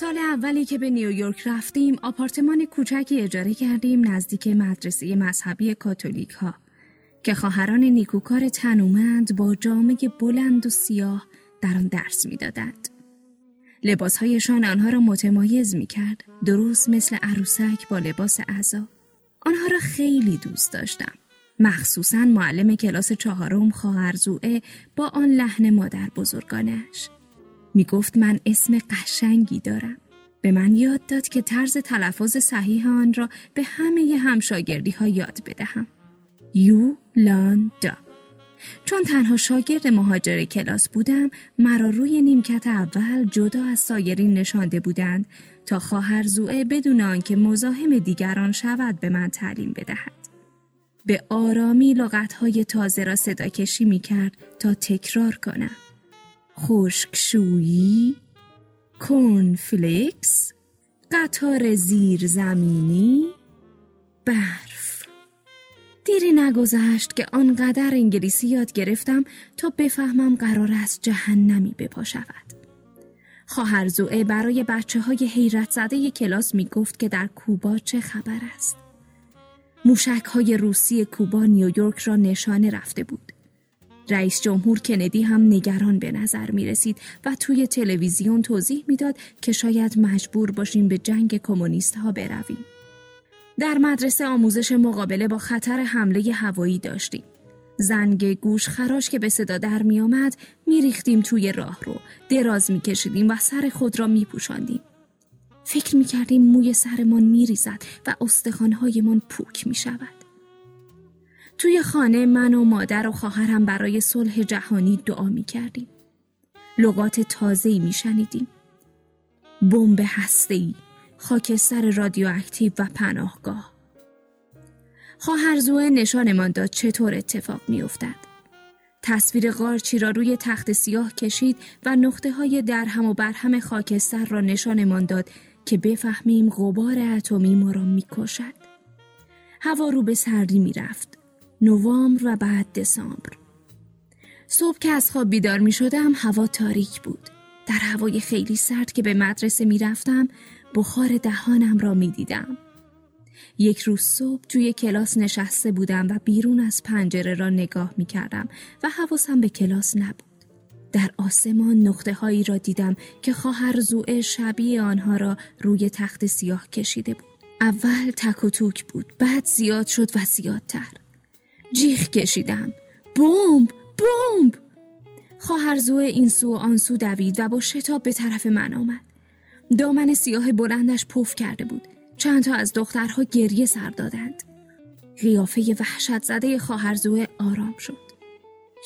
سال اولی که به نیویورک رفتیم آپارتمان کوچکی اجاره کردیم نزدیک مدرسه مذهبی کاتولیک ها که خواهران نیکوکار تنومند با جامعه بلند و سیاه در آن درس می‌دادند. لباسهایشان آنها را متمایز می کرد درست مثل عروسک با لباس اعضا آنها را خیلی دوست داشتم. مخصوصا معلم کلاس چهارم خواهرزوعه با آن لحن مادر بزرگانش. می گفت من اسم قشنگی دارم. به من یاد داد که طرز تلفظ صحیح آن را به همه همشاگردی ها یاد بدهم. یو لان دا. چون تنها شاگرد مهاجر کلاس بودم مرا روی نیمکت اول جدا از سایرین نشانده بودند تا خواهر زوعه بدون آنکه مزاحم دیگران شود به من تعلیم بدهد. به آرامی لغتهای تازه را صدا کشی می کرد تا تکرار کنم. خشکشویی کنفلکس قطار زیرزمینی برف. دیری نگذشت که آنقدر انگلیسی یاد گرفتم تا بفهمم قرار است جهنمی بپا شود خواهر زوئه برای بچه های حیرت زده کلاس می گفت که در کوبا چه خبر است. موشک های روسی کوبا نیویورک را نشانه رفته بود. رئیس جمهور کندی هم نگران به نظر می رسید و توی تلویزیون توضیح می‌داد که شاید مجبور باشیم به جنگ کمونیست ها برویم. در مدرسه آموزش مقابله با خطر حمله هوایی داشتیم. زنگ گوش خراش که به صدا در می آمد می ریختیم توی راه رو دراز می کشیدیم و سر خود را می پوشاندیم. فکر می کردیم موی سرمان می ریزد و استخوانهایمان پوک می شود. توی خانه من و مادر و خواهرم برای صلح جهانی دعا می کردیم. لغات تازه‌ای می شنیدیم. بمب هسته‌ای، خاکستر رادیواکتیو و پناهگاه. خواهر زوه نشانمان داد چطور اتفاق می افتد. تصویر قارچی را روی تخت سیاه کشید و نقطه های درهم و برهم خاکستر را نشانمان داد که بفهمیم غبار اتمی ما را می کشد. هوا رو به سردی می رفت. نوامبر و بعد دسامبر صبح که از خواب بیدار می شدم هوا تاریک بود در هوای خیلی سرد که به مدرسه می رفتم بخار دهانم را می دیدم. یک روز صبح توی کلاس نشسته بودم و بیرون از پنجره را نگاه می کردم و حواسم به کلاس نبود. در آسمان نقطه هایی را دیدم که خواهر زوئه شبیه آنها را روی تخت سیاه کشیده بود. اول تک و توک بود بعد زیاد شد و زیادتر. جیخ کشیدم بمب بمب! خواهرزو این سو و آن سو دوید و با شتاب به طرف من آمد. دامن سیاه بلندش پف کرده بود. چند تا از دخترها گریه سر دادند. قیافه وحشت زده خواهرزو آرام شد.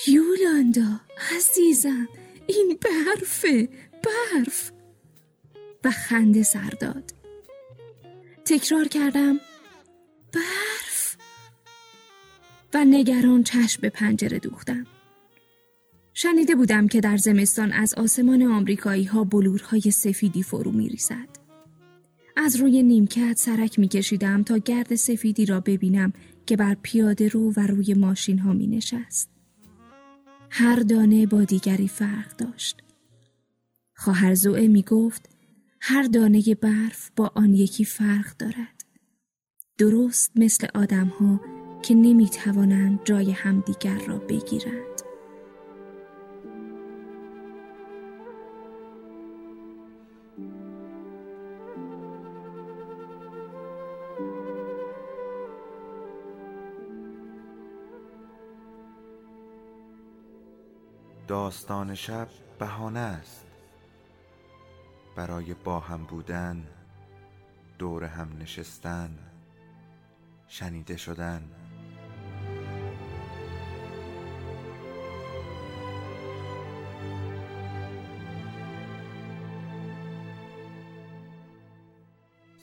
یولاندا عزیزم این برفه برف! و خنده سر داد. تکرار کردم برف! و نگران چشم به پنجره دوختم شنیده بودم که در زمستان از آسمان آمریکایی ها بلورهای سفیدی فرو می ریزد. از روی نیمکت سرک می کشیدم تا گرد سفیدی را ببینم که بر پیاده رو و روی ماشین ها می نشست. هر دانه با دیگری فرق داشت. خواهر زوئه می گفت هر دانه برف با آن یکی فرق دارد. درست مثل آدم ها که نمی توانند جای همدیگر را بگیرند. داستان شب بهانه است برای با هم بودن دور هم نشستن شنیده شدن